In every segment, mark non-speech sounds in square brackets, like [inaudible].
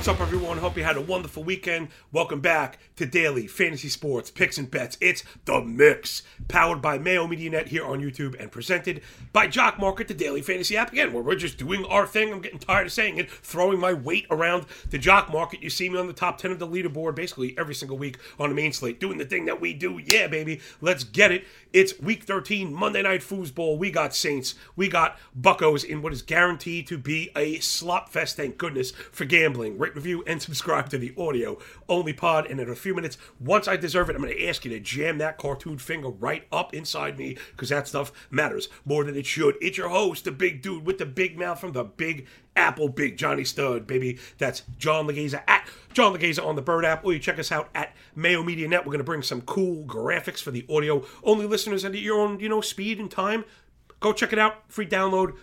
What's up, everyone? Hope you had a wonderful weekend. Welcome back to Daily Fantasy Sports Picks and Bets. It's The Mix, powered by Mayo Media Net here on YouTube and presented by Jock Market, the Daily Fantasy app. Again, where we're just doing our thing. I'm getting tired of saying it, throwing my weight around the Jock Market. You see me on the top 10 of the leaderboard basically every single week on the main slate, doing the thing that we do. Yeah, baby, let's get it. It's week 13, Monday Night Foosball. We got Saints, we got Buckos in what is guaranteed to be a slop fest, thank goodness, for gambling rate, review, and subscribe to the audio only pod. And in a few minutes, once I deserve it, I'm going to ask you to jam that cartoon finger right up inside me because that stuff matters more than it should. It's your host, the big dude with the big mouth from the big Apple, Big Johnny Stud, baby. That's John Laghezza at John Laghezza on the Bird app. Or you check us out at Mayo Media Net. We're going to bring some cool graphics for the audio only listeners at your own, you know, speed and time. Go check it out. Free download.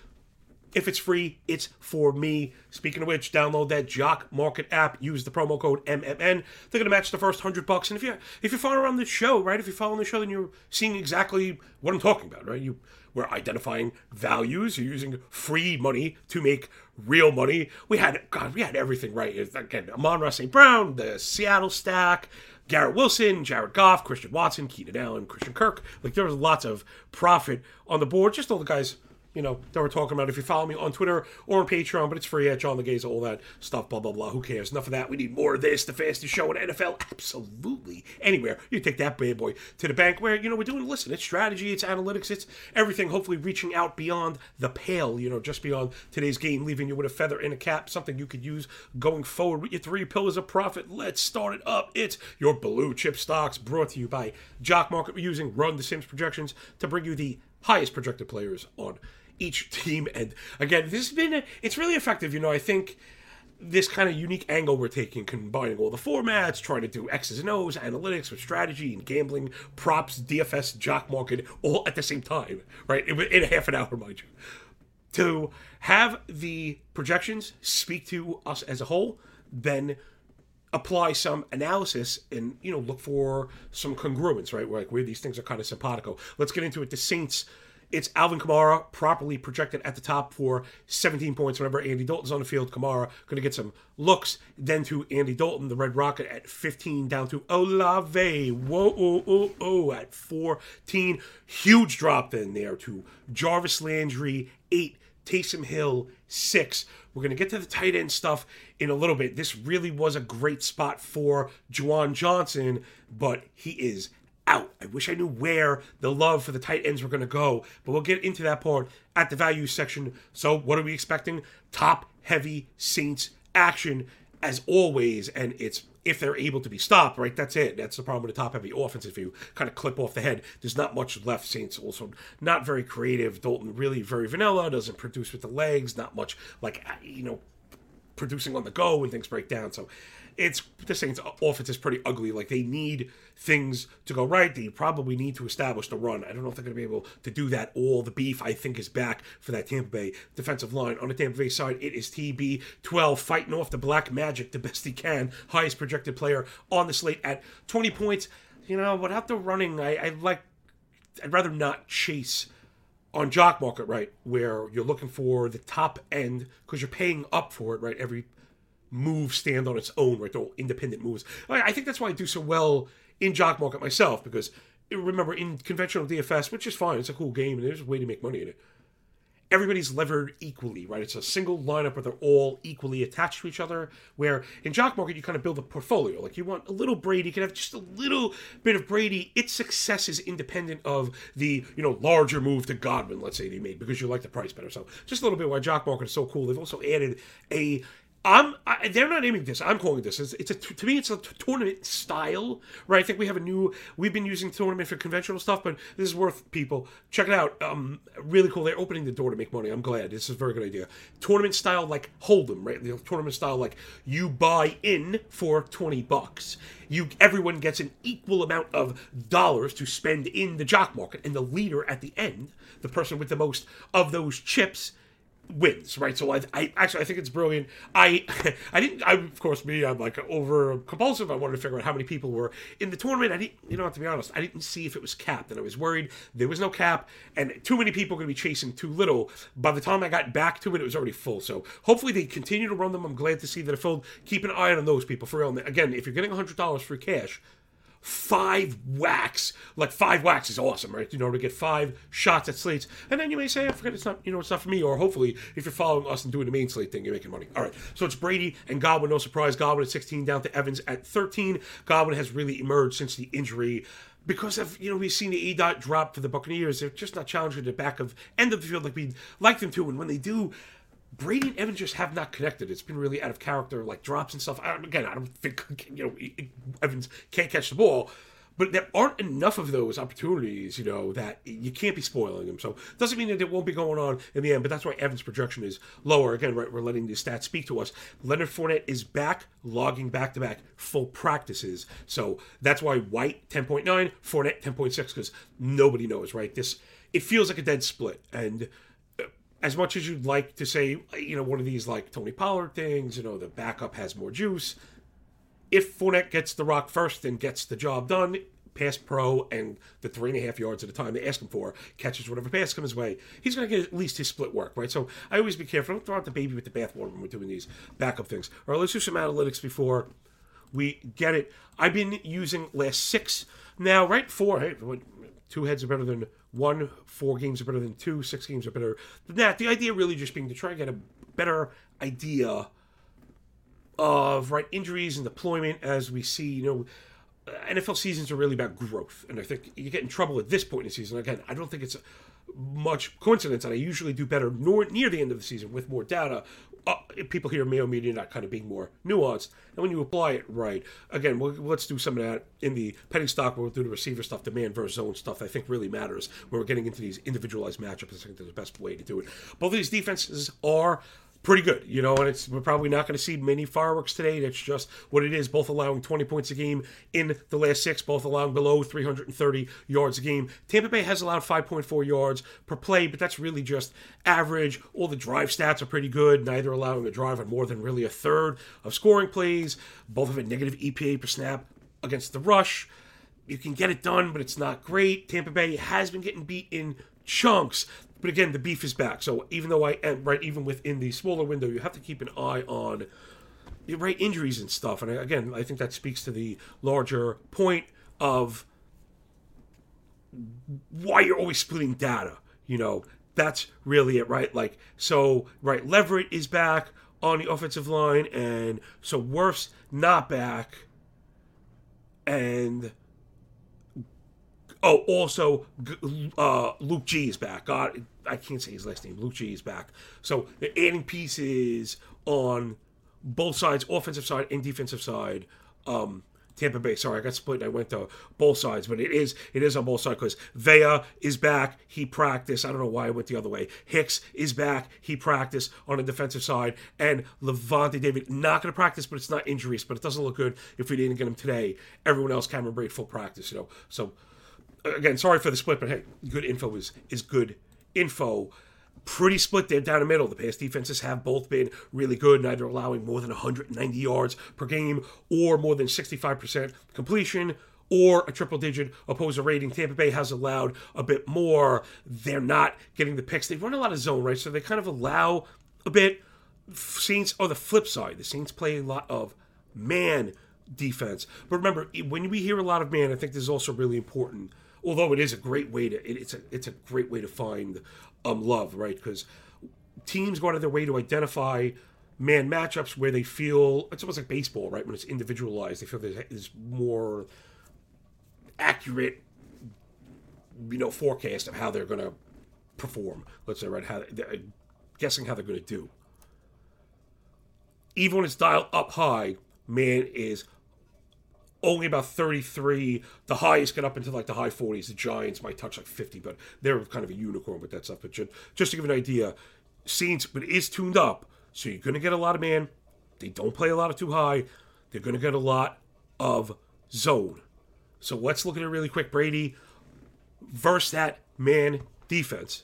If it's free, it's for me. Speaking of which, download that Jock Market app. Use the promo code MMN. They're gonna match the first hundred bucks. And if you if you're following around the show, right? If you're following the show, then you're seeing exactly what I'm talking about, right? You we're identifying values. You're using free money to make real money. We had God, we had everything right. Again, Amon-Ra St. Brown, the Seattle stack, Garrett Wilson, Jared Goff, Christian Watson, Keenan Allen, Christian Kirk. Like there was lots of profit on the board. Just all the guys you know, that we're talking about. If you follow me on Twitter or on Patreon, but it's free at John the Legaze, all that stuff, blah, blah, blah. Who cares? Enough of that. We need more of this. The fastest show in NFL. Absolutely. Anywhere. You take that bad boy to the bank where, you know, we're doing, listen, it's strategy, it's analytics, it's everything, hopefully reaching out beyond the pale, you know, just beyond today's game, leaving you with a feather in a cap, something you could use going forward with your three pillars of profit. Let's start it up. It's your blue chip stocks brought to you by Jock Market. We're using Run the Sims projections to bring you the highest projected players on each team. And again, this has been a, it's really effective. You know, I think this kind of unique angle we're taking, combining all the formats, trying to do X's and O's, analytics with strategy and gambling, props, DFS, jock market, all at the same time, right? In, in half an hour, mind you. To have the projections speak to us as a whole, then apply some analysis and you know look for some congruence, right? Where like where these things are kind of simpatico. Let's get into it. The Saints it's Alvin Kamara properly projected at the top for 17 points whenever Andy Dalton's on the field. Kamara going to get some looks. Then to Andy Dalton, the Red Rocket at 15, down to Olave. Whoa, oh, oh, oh, at 14. Huge drop then there to Jarvis Landry, 8. Taysom Hill, 6. We're going to get to the tight end stuff in a little bit. This really was a great spot for Juwan Johnson, but he is out. I wish I knew where the love for the tight ends were going to go, but we'll get into that part at the value section. So, what are we expecting? Top heavy Saints action as always, and it's if they're able to be stopped, right? That's it. That's the problem with the top heavy offense. If you kind of clip off the head, there's not much left. Saints also not very creative. Dalton really very vanilla, doesn't produce with the legs, not much like, you know, producing on the go when things break down. So it's the Saints' uh, offense is pretty ugly. Like they need things to go right. They probably need to establish the run. I don't know if they're going to be able to do that. All the beef I think is back for that Tampa Bay defensive line. On the Tampa Bay side, it is TB12 fighting off the Black Magic the best he can. Highest projected player on the slate at 20 points. You know, without the running, I, I like. I'd rather not chase on jock market right where you're looking for the top end because you're paying up for it right every move stand on its own, right? They're all independent moves. I think that's why I do so well in jock market myself because remember in conventional DFS, which is fine, it's a cool game and there's a way to make money in it. Everybody's levered equally, right? It's a single lineup where they're all equally attached to each other. Where in jock market, you kind of build a portfolio. Like you want a little Brady, you can have just a little bit of Brady. Its success is independent of the you know larger move to Godwin, let's say they made because you like the price better. So just a little bit why jock market is so cool. They've also added a I'm I, they're not naming this. I'm calling this. It's, it's a to me it's a tournament style, right? I think we have a new. We've been using tournament for conventional stuff, but this is worth people check it out. Um, really cool. They're opening the door to make money. I'm glad. This is a very good idea. Tournament style like Hold'em, right? The tournament style like you buy in for twenty bucks. You everyone gets an equal amount of dollars to spend in the jock market, and the leader at the end, the person with the most of those chips wins, right? So I, I actually I think it's brilliant. I [laughs] I didn't I of course me I'm like over compulsive. I wanted to figure out how many people were in the tournament. I didn't you know to be honest I didn't see if it was capped, and I was worried there was no cap, and too many people going to be chasing too little. By the time I got back to it, it was already full. So hopefully they continue to run them. I'm glad to see that it filled. Keep an eye on those people for real. And again, if you're getting hundred dollars for cash, five whacks. Like five whacks is awesome, right? You know, to get five shots at slates. And then you may say, I forget it's not, you know, it's not for me. Or hopefully, if you're following us and doing the main slate thing, you're making money. All right. So it's Brady and Godwin. No surprise. Godwin at 16 down to Evans at 13. Godwin has really emerged since the injury because of you know we've seen the E dot drop for the Buccaneers. They're just not challenging the back of end of the field like we'd like them to, and when they do, Brady and Evans just have not connected. It's been really out of character, like drops and stuff. I again, I don't think [laughs] you know Evans can't catch the ball, but there aren't enough of those opportunities, you know, that you can't be spoiling them. So doesn't mean that it won't be going on in the end, but that's why Evans' projection is lower. Again, right, we're letting the stats speak to us. Leonard Fournette is back, logging back to back full practices. So that's why White 10.9, Fournette 10.6, because nobody knows, right? This it feels like a dead split, and as much as you'd like to say, you know, one of these like Tony Pollard things, you know, the backup has more juice. If Fournette gets the rock first and gets the job done, pass pro and the three and a half yards at a time they ask him for, catches whatever pass comes his way, he's going to get at least his split work, right? So I always be careful. Don't throw out the baby with the bathwater when we're doing these backup things. All right, let's do some analytics before we get it. I've been using last six now, right? Four. Hey, two heads are better than one, four games are better than two, six games are better than that. The idea really just being to try and get a better idea of right injuries and deployment as we see, you know. Uh, NFL seasons are really about growth, and I think you get in trouble at this point in the season. Again, I don't think it's much coincidence that I usually do better nor, near the end of the season with more data uh, people hear Mayo Media Net kind of being more nuanced, and when you apply it right, again, we'll, let's do some of that in the penny stock. We'll do the receiver stuff, demand versus zone stuff. I think really matters when we're getting into these individualized matchups. I think that's the best way to do it. Both of these defenses are pretty good, you know, and it's we're probably not going to see many fireworks today. That's just what it is. Both allowing 20 points a game in the last six, both allowing below 330 yards a game. Tampa Bay has allowed 5.4 yards per play, but that's really just average. All the drive stats are pretty good, neither allowing a drive on more than really a third of scoring plays. Both have a negative EPA per snap against the rush. You can get it done, but it's not great. Tampa Bay has been getting beat in chunks. But again, the beef is back. So even though I am right, even within the smaller window, you have to keep an eye on right injuries and stuff. And again, I think that speaks to the larger point of why you're always splitting data. You know, that's really it, right? Like, so right, Leverett is back on the offensive line, and so Wirfs not back, and Oh, also, uh, Luke G is back. God, I can't say his last name. Luke G is back. So they're adding pieces on both sides, offensive side and defensive side. Um, Tampa Bay. Sorry, I got split. And I went to both sides, but it is it is on both sides because Vea is back. He practiced. I don't know why I went the other way. Hicks is back. He practiced on the defensive side, and Lavonte David not going to practice, but it's not injuries. But it doesn't look good if we didn't get him today. Everyone else, Cameron Brate, full practice. You know, so again, sorry for the split, but hey, good info is is good info. Pretty split there down the middle. The pass defenses have both been really good, neither allowing more than 190 yards per game or more than 65% completion or a triple digit opposer rating. Tampa Bay has allowed a bit more. They're not getting the picks. They run a lot of zone, right? So they kind of allow a bit. Saints are the flip side. The Saints play a lot of man defense. But remember, when we hear a lot of man, I think this is also really important although it is a great way to it, it's a it's a great way to find um love right? Because teams go out of their way to identify man matchups where they feel it's almost like baseball right? When it's individualized they feel there's more accurate you know forecast of how they're going to perform let's say right? How guessing how they're going to do. Even when it's dialed up high man is only about 33. The highest get up into like the high 40s. The Giants might touch like 50, but they're kind of a unicorn with that stuff. But just, just to give an idea, Saints, but it is tuned up. So you're going to get a lot of man. They don't play a lot of two high. They're going to get a lot of zone. So let's look at it really quick. Brady versus that man defense.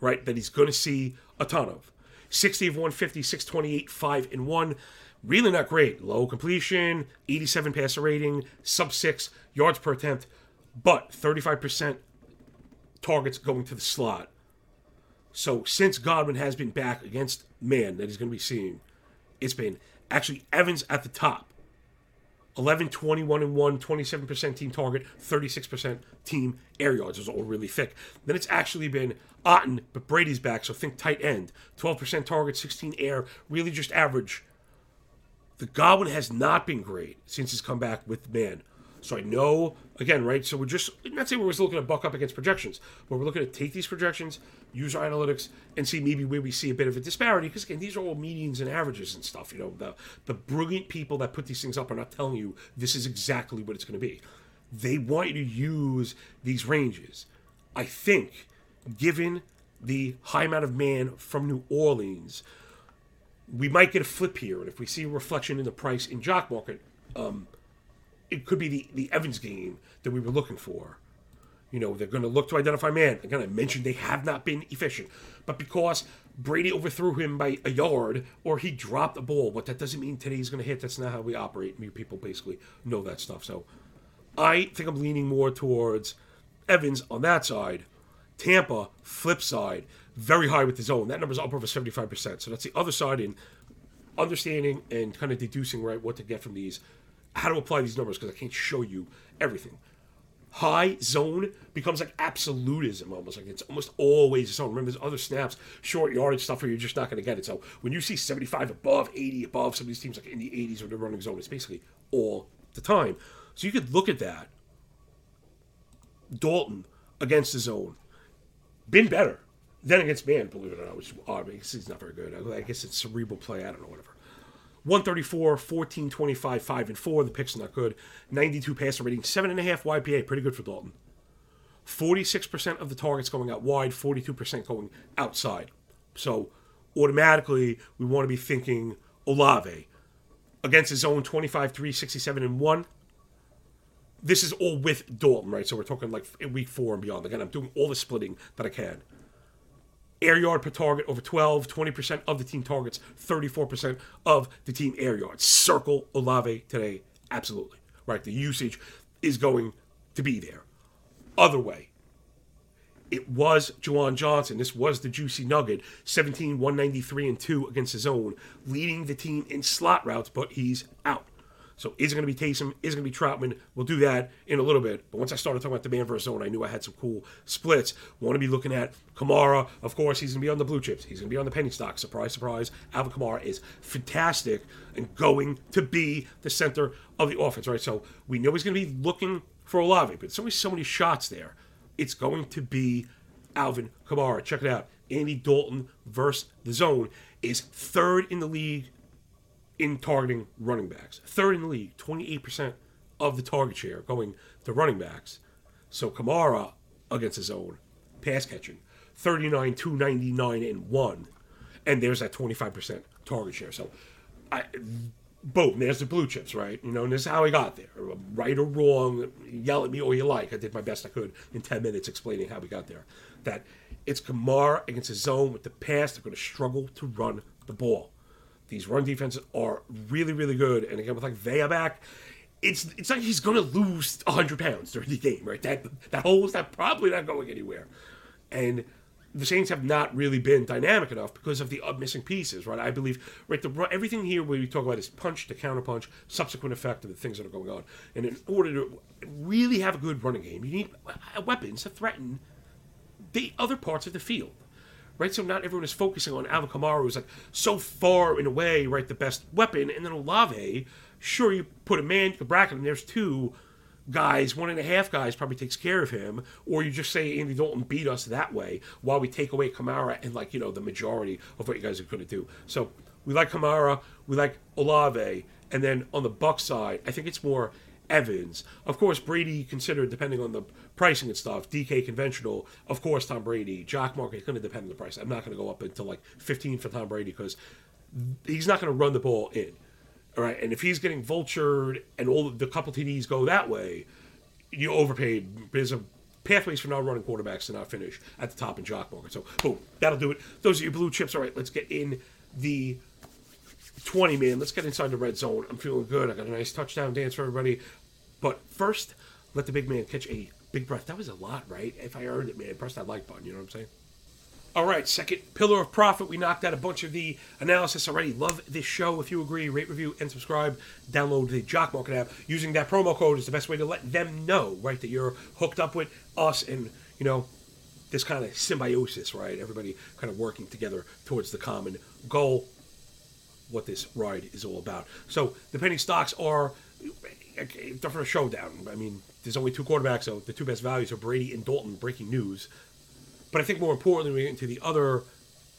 right, that he's going to see a ton of. 60 of 150, 628, 5 and 1. Really not great. Low completion, 87 passer rating, sub 6 yards per attempt, but 35% targets going to the slot. So since Godwin has been back against man that he's going to be seeing, it's been actually Evans at the top. 11, 21, and 1, 27% team target, 36% team air yards. Is all really thick. Then it's actually been Otton, but Brady's back, so think tight end. 12% target, 16 air, really just average. The Godwin has not been great since he's come back with man. So I know, again, right? So we're just, not saying we're just looking to buck up against projections, but we're looking to take these projections, use our analytics, and see maybe where we see a bit of a disparity. Because again, these are all medians and averages and stuff. You know, the, the brilliant people that put these things up are not telling you this is exactly what it's going to be. They want you to use these ranges. I think, given the high amount of man from New Orleans, we might get a flip here. And if we see a reflection in the price in jock market, um, it could be the, the Evans game that we were looking for. You know, they're going to look to identify man. Again, I mentioned they have not been efficient. But because Brady overthrew him by a yard or he dropped a ball, but that doesn't mean today's going to hit. That's not how we operate. You people basically know that stuff. So I think I'm leaning more towards Evans on that side. Tampa, flip side, very high with the zone. That number's up over 75%. So that's the other side in understanding and kind of deducing, right, what to get from these how to apply these numbers because I can't show you everything. High zone becomes like absolutism almost like it's almost always zone. Remember, there's other snaps, short yardage stuff where you're just not going to get it. So when you see 75 above, 80 above, some of these teams like in the 80s or they're running zone, it's basically all the time. So you could look at that. Dalton against the zone, been better. Then against man, believe it or not, which odd. Guess he's not very good. I guess it's cerebral play. I don't know, whatever. 134, 14, 25, 5 and 4. The pick's are not good. 92 passer rating, 7.5 YPA. Pretty good for Dalton. 46% of the targets going out wide, 42% going outside. So automatically, we want to be thinking Olave against his own 25, 3, 67 and 1. This is all with Dalton, right? So we're talking like week four and beyond. Again, I'm doing all the splitting that I can air yard per target over 12, 20% of the team targets, 34% of the team air yards. Circle Olave today, absolutely. Right, the usage is going to be there. Other way, it was Juwan Johnson. This was the juicy nugget. 17, 193, and 2 against his own, leading the team in slot routes, but he's out. So is it going to be Taysom? Is it going to be Trautman? We'll do that in a little bit. But once I started talking about the man versus zone, I knew I had some cool splits. Want to be looking at Kamara. Of course, he's going to be on the blue chips. He's going to be on the penny stock. Surprise, surprise. Alvin Kamara is fantastic and going to be the center of the offense, right? So we know he's going to be looking for Olave, but there's always so many shots there. It's going to be Alvin Kamara. Check it out. Andy Dalton versus the zone is third in the league in targeting running backs. Third in the league, 28% of the target share going to running backs. So Kamara against his own pass catching, 39, 299, and 1. And there's that 25% target share. So, I, boom, there's the blue chips, right? You know, and this is how I got there. Right or wrong, yell at me all you like. I did my best I could in 10 minutes explaining how we got there. That it's Kamara against his zone with the pass. They're going to struggle to run the ball. These run defenses are really, really good. And again, with like Vea back, it's it's like he's going to lose 100 pounds during the game, right? That that hole is that probably not going anywhere. And the Saints have not really been dynamic enough because of the missing pieces, right? I believe, right, the everything here we talk about is punch to counter punch, subsequent effect of the things that are going on. And in order to really have a good running game, you need uh, weapons to threaten the other parts of the field right? So not everyone is focusing on Alvin Kamara, who's like so far in a way, right, the best weapon, and then Olave. Sure, you put a man, you can bracket him. There's two guys, one and a half guys probably takes care of him, or you just say Andy Dalton beat us that way while we take away Kamara and like you know the majority of what you guys are going to do. So we like Kamara, we like Olave, and then on the Buck side, I think it's more Evans. Of course, Brady considered depending on the pricing and stuff. DK conventional, of course, Tom Brady. Jock market is going to depend on the price. I'm not going to go up until like 15 for Tom Brady because he's not going to run the ball in. All right, and if he's getting vultured and all the couple TDs go that way, you overpaid. There's a pathways for non-running quarterbacks to not finish at the top in jock market. So, boom, that'll do it. Those are your blue chips. All right, let's get in the 20, man. Let's get inside the red zone. I'm feeling good. I got a nice touchdown dance for everybody. But first, let the big man catch a big breath. That was a lot, right? If I earned it, man, press that like button. You know what I'm saying? All right, second pillar of profit. We knocked out a bunch of the analysis already. Love this show. If you agree, rate, review, and subscribe. Download the Jock Market app. Using that promo code is the best way to let them know, right, that you're hooked up with us and, you know, this kind of symbiosis, right? Everybody kind of working together towards the common goal. What this ride is all about. So the penny stocks are they're for a showdown. I mean, there's only two quarterbacks, so the two best values are Brady and Dalton. Breaking news. But I think more importantly, we get into the other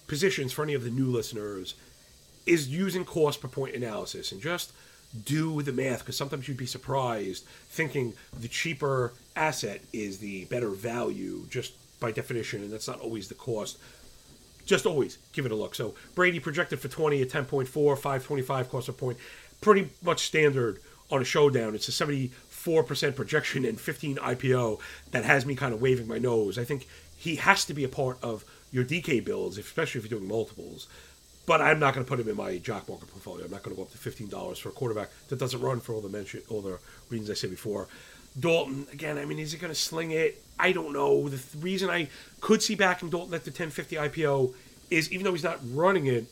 positions for any of the new listeners is using cost per point analysis and just do the math because sometimes you'd be surprised thinking the cheaper asset is the better value just by definition, and that's not always the cost. Just always give it a look. So Brady projected for 20 at 10.4, 525 cost per point. Pretty much standard on a showdown. It's a 74% projection and 15 IPO that has me kind of waving my nose. I think he has to be a part of your DK builds, especially if you're doing multiples. But I'm not going to put him in my jock market portfolio. I'm not going to go up to fifteen dollars for a quarterback that doesn't run for all the mention, all the reasons I said before. Dalton again. I mean, is he going to sling it? I don't know. The th- reason I could see backing Dalton at the 1050 IPO is even though he's not running it,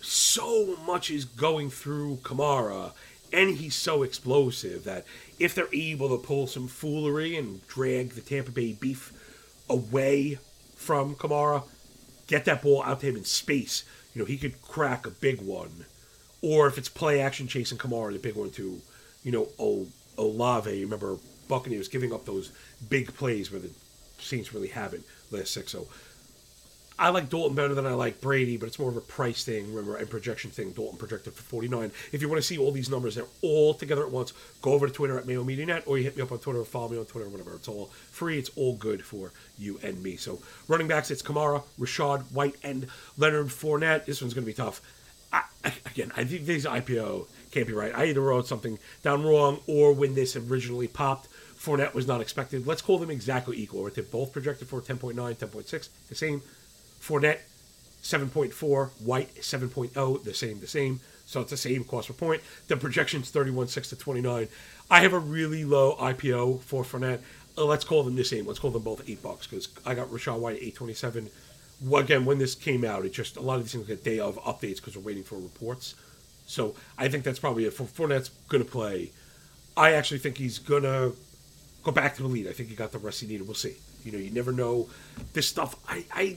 so much is going through Kamara, and he's so explosive that if they're able to pull some foolery and drag the Tampa Bay beef away from Kamara, get that ball out to him in space. You know, he could crack a big one. Or if it's play action chasing Kamara, the big one to, you know, o- Olave. you Remember, Buccaneers giving up those big plays where the Saints really haven't last six. So I like Dalton better than I like Brady, but it's more of a price thing, remember, and projection thing. Dalton projected for 49. If you want to see all these numbers, they're all together at once. Go over to Twitter at Mayo Media Net, or you hit me up on Twitter or follow me on Twitter, whatever. It's all free. It's all good for you and me. So running backs, it's Kamara, Rachaad White, and Leonard Fournette. This one's going to be tough. I, again, I think these IPO can't be right. I either wrote something down wrong, or when this originally popped, Fournette was not expected. Let's call them exactly equal. They're both projected for 10.9, 10.6, the same. Fournette, 7.4. White, 7.0. The same, the same. So it's the same cost per point. The projection's 31.6 to 29. I have a really low IPO for Fournette. Uh, let's call them the same. Let's call them both 8 bucks because I got Rachaad White at 827. Well, again, when this came out, it just, a lot of these things get day of updates because we're waiting for reports. So I think that's probably it. For Fournette's going to play. I actually think he's going to go back to the lead. I think he got the rest he needed. We'll see. You know, you never know. This stuff, I, I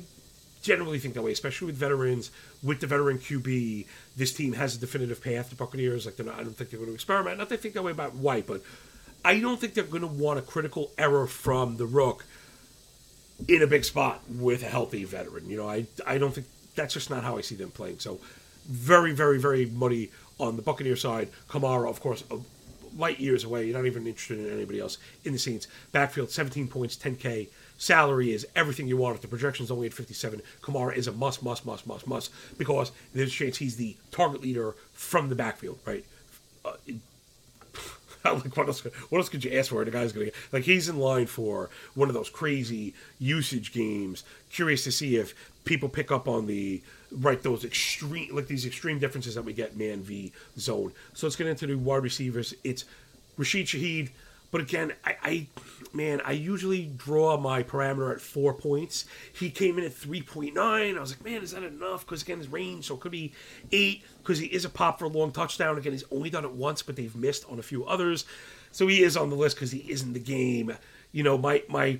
generally think that way, especially with veterans. With the veteran QB, this team has a definitive path. The Buccaneers, like, not, I don't think they're going to experiment. Not that I think that way about White, but I don't think they're going to want a critical error from the Rook in a big spot with a healthy veteran. You know, I I don't think that's just not how I see them playing. So very, very, very muddy on the Buccaneer side. Kamara, of course, light years away. You're not even interested in anybody else in the Saints. Backfield, 17 points, 10K. Salary is everything you want. If the projection's only at 57, Kamara is a must, must, must, must, must, because there's a chance he's the target leader from the backfield, right? Uh, [laughs] like what else? What else could you ask for? The guy's gonna get like he's in line for one of those crazy usage games. Curious to see if people pick up on the right those extreme like these extreme differences that we get man v zone. So let's get into the wide receivers. It's Rashid Shaheed, but again, I, I man, I usually draw my parameter at four points. He came in at three point nine. I was like, man, is that enough? Because again, his range, so it could be eight. Because he is a pop for a long touchdown. Again, he's only done it once, but they've missed on a few others. So he is on the list because he is in the game. You know, my my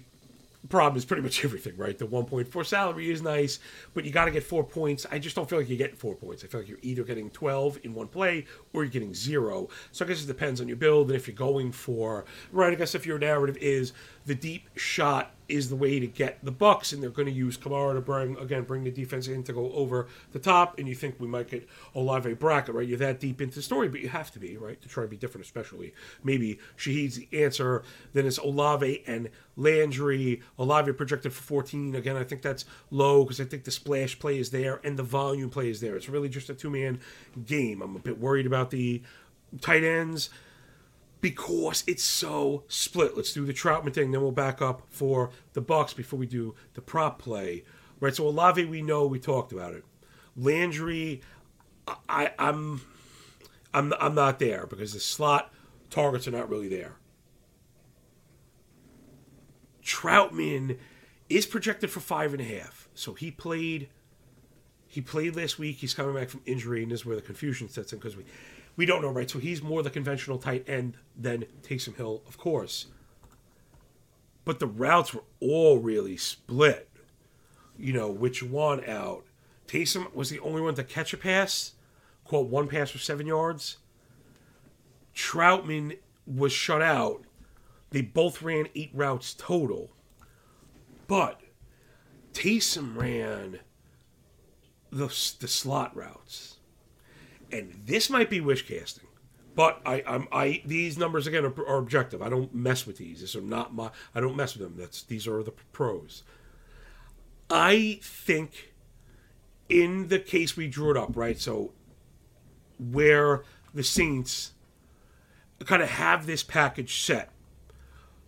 problem is pretty much [laughs] everything, right? The 1.4 salary is nice, but you got to get four points. I just don't feel like you're getting four points. I feel like you're either getting 12 in one play or you're getting zero. So I guess it depends on your build and if you're going for, right? I guess if your narrative is the deep shot is the way to get the Bucks, and they're going to use Kamara to bring again bring the defense in to go over the top, and you think we might get Olave bracket, right? You're that deep into the story, but you have to be right to try to be different, especially maybe Shaheed's the answer. Then it's Olave and Landry. Olave projected for 14. Again, I think that's low because I think the splash play is there and the volume play is there. It's really just a two man game. I'm a bit worried about the tight ends because it's so split. Let's do the Trautman thing, then we'll back up for the Bucks before we do the prop play. Right. So Olave, we know we talked about it. Landry, I, I'm, I'm, I'm not there because the slot targets are not really there. Trautman is projected for five and a half. So he played. He played last week. He's coming back from injury, and this is where the confusion sets in because we, we don't know, right? So he's more the conventional tight end than Taysom Hill, of course. But the routes were all really split. You know, which one out? Taysom was the only one to catch a pass, caught one pass for seven yards. Trautman was shut out. They both ran eight routes total. But Taysom ran the, the slot routes. And this might be wish casting. But I, I'm, I these numbers again are, are objective. I don't mess with these. These are not my. I don't mess with them. That's these are the pros. I think, in the case we drew it up right, so where the Saints kind of have this package set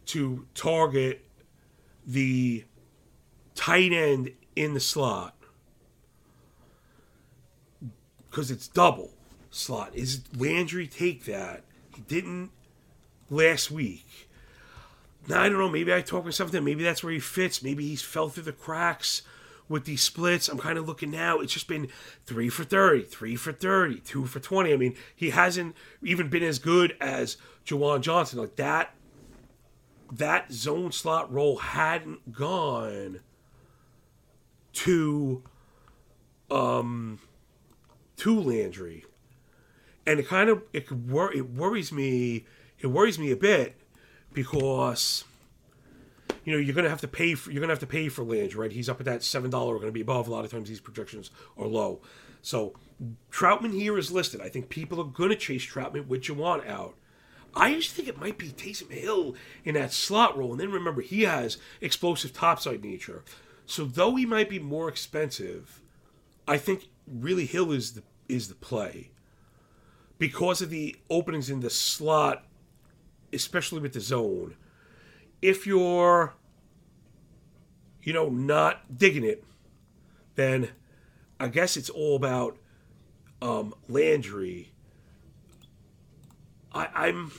to target the tight end in the slot because it's double slot. Is Landry take that? He didn't last week. Now I don't know. Maybe I talk with something. Maybe that's where he fits. Maybe he's fell through the cracks with these splits. I'm kind of looking now. It's just been three for 30, three for 30, two for 20. I mean, he hasn't even been as good as Juwan Johnson. Like that that zone slot role hadn't gone to um to Landry. And it kind of it wor- it worries me it worries me a bit because you know you're gonna have to pay for you're gonna have to pay for Landry, right? He's up at that seven dollar. We're gonna be above. A lot of times these projections are low. So Trautman here is listed. I think people are gonna chase Trautman with Juwan out. I to think it might be Taysom Hill in that slot role. And then remember, he has explosive topside nature. So though he might be more expensive, I think really Hill is the is the play. Because of the openings in the slot, especially with the zone. If you're you know, not digging it, then I guess it's all about um, Landry I, I'm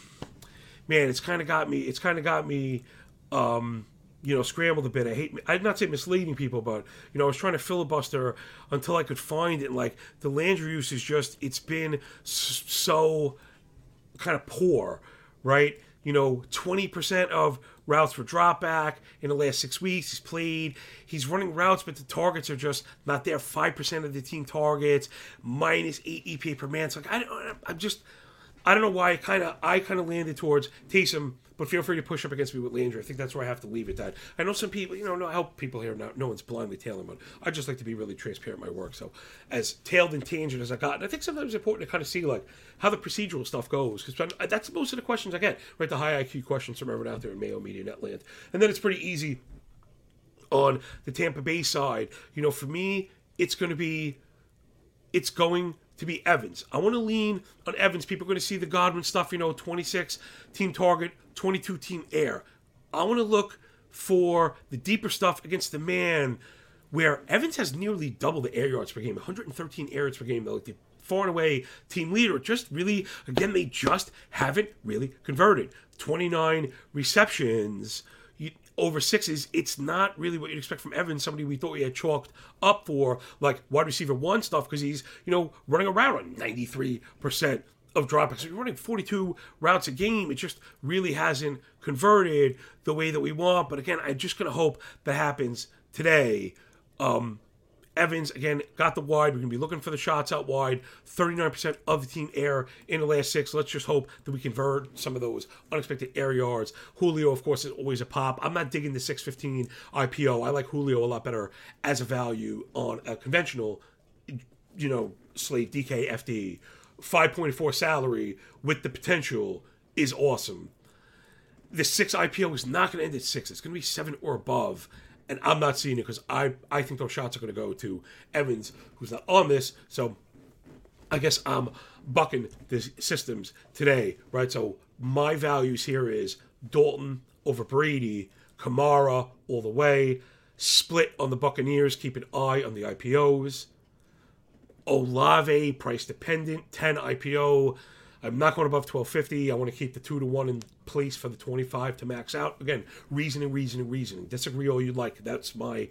man, it's kind of got me. It's kind of got me. Um, you know, scrambled a bit. I hate. I'd not say misleading people, but you know, I was trying to filibuster until I could find it. Like the Landry use is just. It's been so kind of poor, right? You know, twenty percent of routes for drop back in the last six weeks. He's played. He's running routes, but the targets are just not there. Five percent of the team targets, minus eight EPA per man. So like, I, I'm just. I don't know why kind of I kind of landed towards Taysom, but feel free to push up against me with Landry. I think that's where I have to leave it. That I know some people, you know, no help people here. No, no one's blindly tailing, but I just like to be really transparent in my work. So as tailed and tangent as I got, and I think sometimes it's important to kind of see like how the procedural stuff goes because that's most of the questions I get. Right, the high IQ questions from everyone out there in Mayo Media Netland, and then it's pretty easy on the Tampa Bay side. You know, for me, it's going to be, it's going to be Evans. I want to lean on Evans. People are going to see the Godwin stuff, you know, 26 team target, 22 team air. I want to look for the deeper stuff against the man where Evans has nearly double the air yards per game, 113 air yards per game. Like the far and away team leader. Just really, again, they just haven't really converted. 29 receptions over sixes, it's not really what you'd expect from Evans, somebody we thought we had chalked up for like wide receiver one stuff because he's, you know, running around on 93% of dropbacks. So you're running 42 routes a game. It just really hasn't converted the way that we want. But again, I'm just going to hope that happens today. Um, Evans, again, got the wide. We're to be looking for the shots out wide. 39% of the team air in the last six. Let's just hope that we convert some of those unexpected air yards. Julio, of course, is always a pop. I'm not digging the 615 IPO. I like Julio a lot better as a value on a conventional, you know, slate DK FD. 5.4 salary with the potential is awesome. The six IPO is not going to end at six. It's going to be seven or above and I'm not seeing it because I I think those shots are going to go to Evans, who's not on this. So I guess I'm bucking the systems today, right? So my values here is Dalton over Brady, Kamara all the way, split on the Buccaneers, keep an eye on the IPOs. Olave, price dependent, 10 IPO. I'm not going above 1250. I want to keep the 2 to 1 in place for the 25 to max out. Again, reasoning, reasoning, reasoning. Disagree all you like. That's my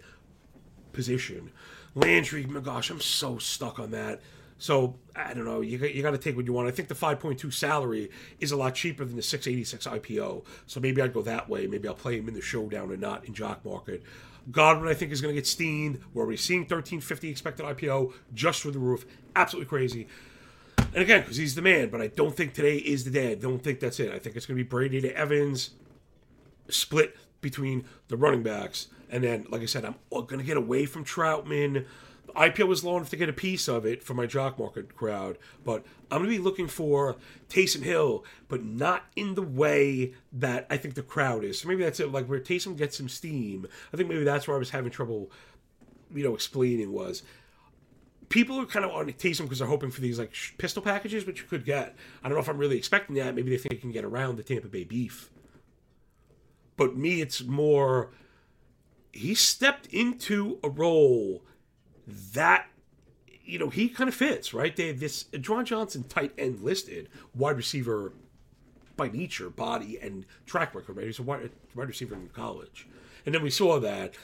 position. Landry, my gosh, I'm so stuck on that. So I don't know. You, you got to take what you want. I think the 5.2 salary is a lot cheaper than the 686 IPO. So maybe I'd go that way. Maybe I'll play him in the showdown and not in jock market. Godwin, I think, is going to get steamed. We're already seeing 1350 expected IPO just through the roof. Absolutely crazy. And again, because he's the man, but I don't think today is the day. I don't think that's it. I think it's going to be Brady to Evans, split between the running backs. And then, like I said, I'm going to get away from Trautman. IPO was low enough to get a piece of it for my jock market crowd, but I'm going to be looking for Taysom Hill, but not in the way that I think the crowd is. So maybe that's it. Like where Taysom gets some steam. I think maybe that's where I was having trouble, you know, explaining was people are kind of on Taysom because they're hoping for these like pistol packages, which you could get. I don't know if I'm really expecting that. Maybe they think they can get around the Tampa Bay beef. But me, it's more. He stepped into a role that you know he kind of fits right. They have this Juwan Johnson tight end listed wide receiver by nature, body and track record. Right, he's a wide, wide receiver in college, and then we saw that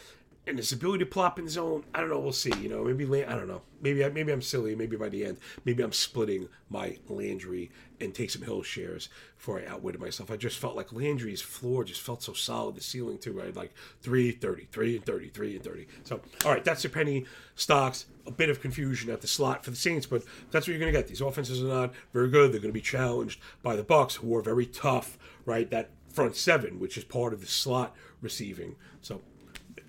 and his ability to plop in zone. I don't know. We'll see. You know, maybe I don't know. Maybe I, maybe I'm silly. Maybe by the end, maybe I'm splitting my Landry and Taysom Hill shares before I outwitted myself. I just felt like Landry's floor just felt so solid. The ceiling too. Right, like three thirty, three and thirty, three and thirty. So all right, that's your penny stocks. A bit of confusion at the slot for the Saints, but that's what you're going to get. These offenses are not very good. They're going to be challenged by the Bucks, who are very tough. Right, that front seven, which is part of the slot receiving. So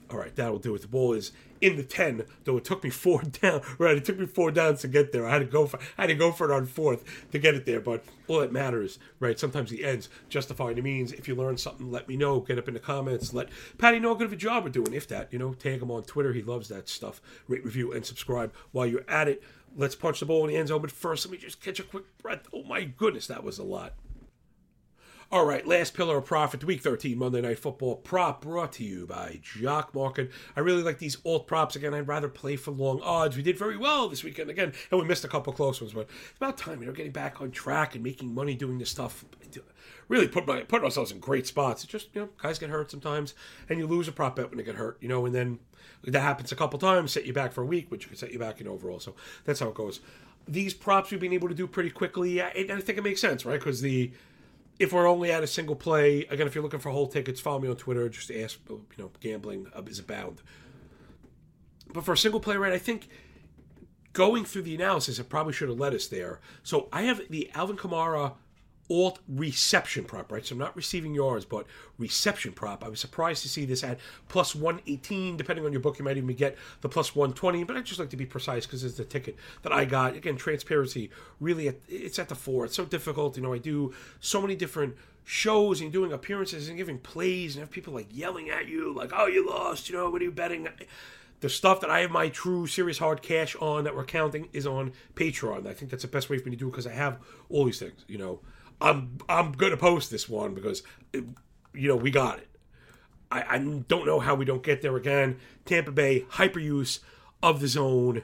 all right, that'll do it. The ball is in the ten, though it took me four [laughs] down. Right, it took me four downs to get there. I had to go for I had to go for it on fourth to get it there. But all that matters, right? Sometimes the ends justify the means. If you learn something, let me know. Get up in the comments. Let Patty know how good of a job we're doing. If that, you know, tag him on Twitter. He loves that stuff. Rate, review, and subscribe while you're at it. Let's punch the ball in the end zone. But first, let me just catch a quick breath. Oh my goodness, that was a lot. All right, last pillar of profit, week 13 Monday Night Football prop brought to you by Jock Market. I really like these alt props. Again, I'd rather play for long odds. We did very well this weekend again, and we missed a couple close ones, but it's about time, you know, getting back on track and making money doing this stuff. Really put my, put ourselves in great spots. It's just, you know, guys get hurt sometimes, and you lose a prop bet when they get hurt, you know, and then that happens a couple times, set you back for a week, which could set you back in overall. So that's how it goes. These props we've been able to do pretty quickly, and I think it makes sense, right? Because the if we're only at a single play, again, if you're looking for whole tickets, follow me on Twitter. Just ask, you know, gambling is abound. But for a single play, right, I think going through the analysis, it probably should have led us there. So I have the Alvin Kamara alt reception prop, right? So not receiving yards, but reception prop. I was surprised to see this at plus 118. Depending on your book, you might even get the plus 120. But I just like to be precise because it's the ticket that I got. Again, transparency really, it's at the four. It's so difficult. You know, I do so many different shows and doing appearances and giving plays and have people like yelling at you, like, oh, you lost, you know, what are you betting? the stuff that I have my true serious hard cash on that we're counting is on Patreon. I think that's the best way for me to do it because I have all these things, you know. I'm I'm gonna post this one because you know we got it. I, I don't know how we don't get there again. Tampa Bay hyperuse of the zone.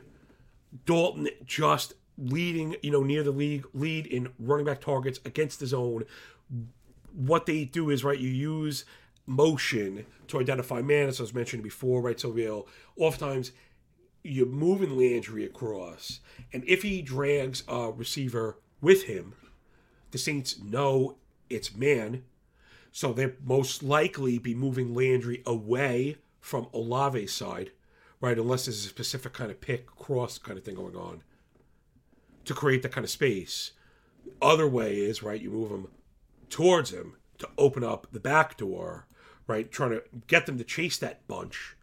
Dalton just leading, you know, near the league lead in running back targets against the zone. What they do is right, you use motion to identify man, as I was mentioning before, right? So we'll oftentimes you're moving Landry across, and if he drags a receiver with him, the Saints know it's man, so they'll most likely be moving Landry away from Olave's side, right? Unless there's a specific kind of pick cross kind of thing going on to create that kind of space. Other way is right, you move them towards him to open up the back door, right? Trying to get them to chase that bunch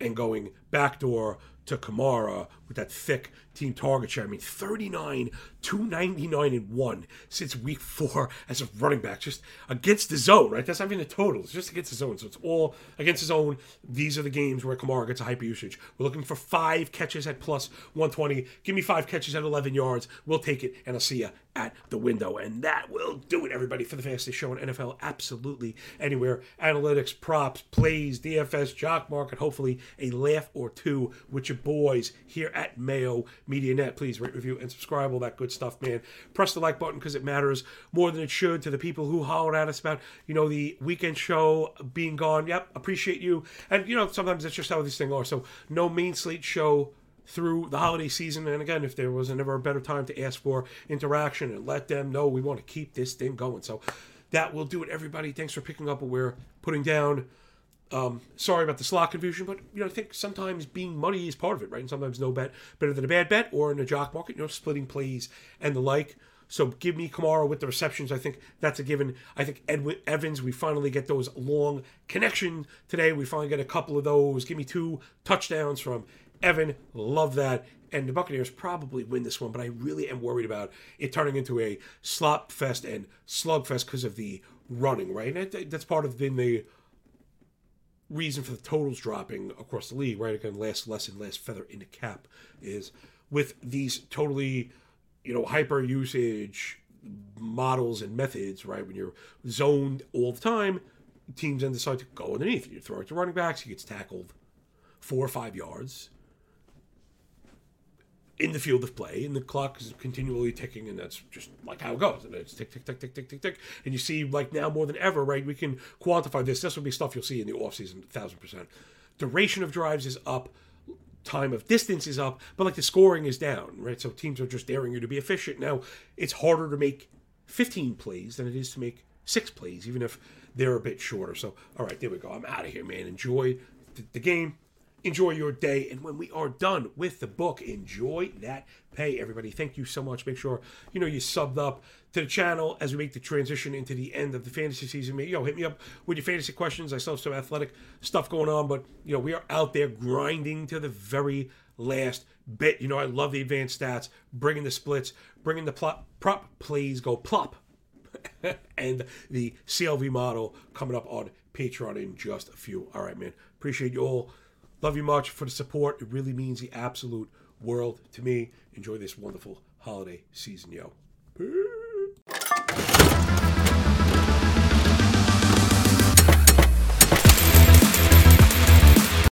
and going backdoor to Kamara with that thick team target share. I mean, 39, 299 and 1 since week four as a running back, just against the zone, right? That's not even the total, it's just against the zone. So it's all against the zone. These are the games where Kamara gets a hyper usage. We're looking for five catches at plus 120. Give me five catches at 11 yards. We'll take it, and I'll see you at the window. And that will do it, everybody, for the fastest show in NFL absolutely anywhere. Analytics, props, plays, DFS, jock market, hopefully a laugh or two with your boys here at Mayo Media Net. Please rate, review, and subscribe. All that good stuff, man. Press the like button because it matters more than it should to the people who hollered at us about, you know, the weekend show being gone. Yep, appreciate you. And, you know, sometimes that's just how these things are. So, no main slate show through the holiday season. And again, if there was never a better time to ask for interaction and let them know we want to keep this thing going. So, that will do it, everybody. Thanks for picking up what we're putting down. Um, sorry about the slot confusion, but you know I think sometimes being money is part of it, right? And sometimes no bet better than a bad bet, or in a jock market, you know, splitting plays and the like. So give me Kamara with the receptions. I think that's a given. I think Edwin Evans, we finally get those long connection today. We finally get a couple of those. Give me two touchdowns from Evan. Love that. And the Buccaneers probably win this one, but I really am worried about it turning into a slop fest and slug fest because of the running, right? And that's part of been the reason for the totals dropping across the league, right? Again, last lesson, last feather in the cap is with these totally, you know, hyper usage models and methods, right? When you're zoned all the time, teams then decide to go underneath. You throw it to running backs, he gets tackled four or five yards in the field of play, and the clock is continually ticking, and that's just like how it goes. And it's tick, tick, tick, tick, tick, tick, tick. And you see, like now more than ever, right? We can quantify this. This will be stuff you'll see in the offseason, thousand percent. Duration of drives is up, time of distance is up, but like the scoring is down, right? So teams are just daring you to be efficient. Now it's harder to make 15 plays than it is to make six plays, even if they're a bit shorter. So, all right, there we go. I'm out of here, man. Enjoy the, the game enjoy your day. And when we are done with the book, enjoy that pay, everybody. Thank you so much. Make sure you know you subbed up to the channel as we make the transition into the end of the fantasy season. Know, hit me up with your fantasy questions. I still have some athletic stuff going on, but you know, we are out there grinding to the very last bit. You know, I love the advanced stats, bringing the splits, bringing the plop, prop plays go plop. [laughs] and the CLV model coming up on Patreon in just a few. All right, man. Appreciate you all. Love you much for the support. It really means the absolute world to me. Enjoy this wonderful holiday season, yo. Peace.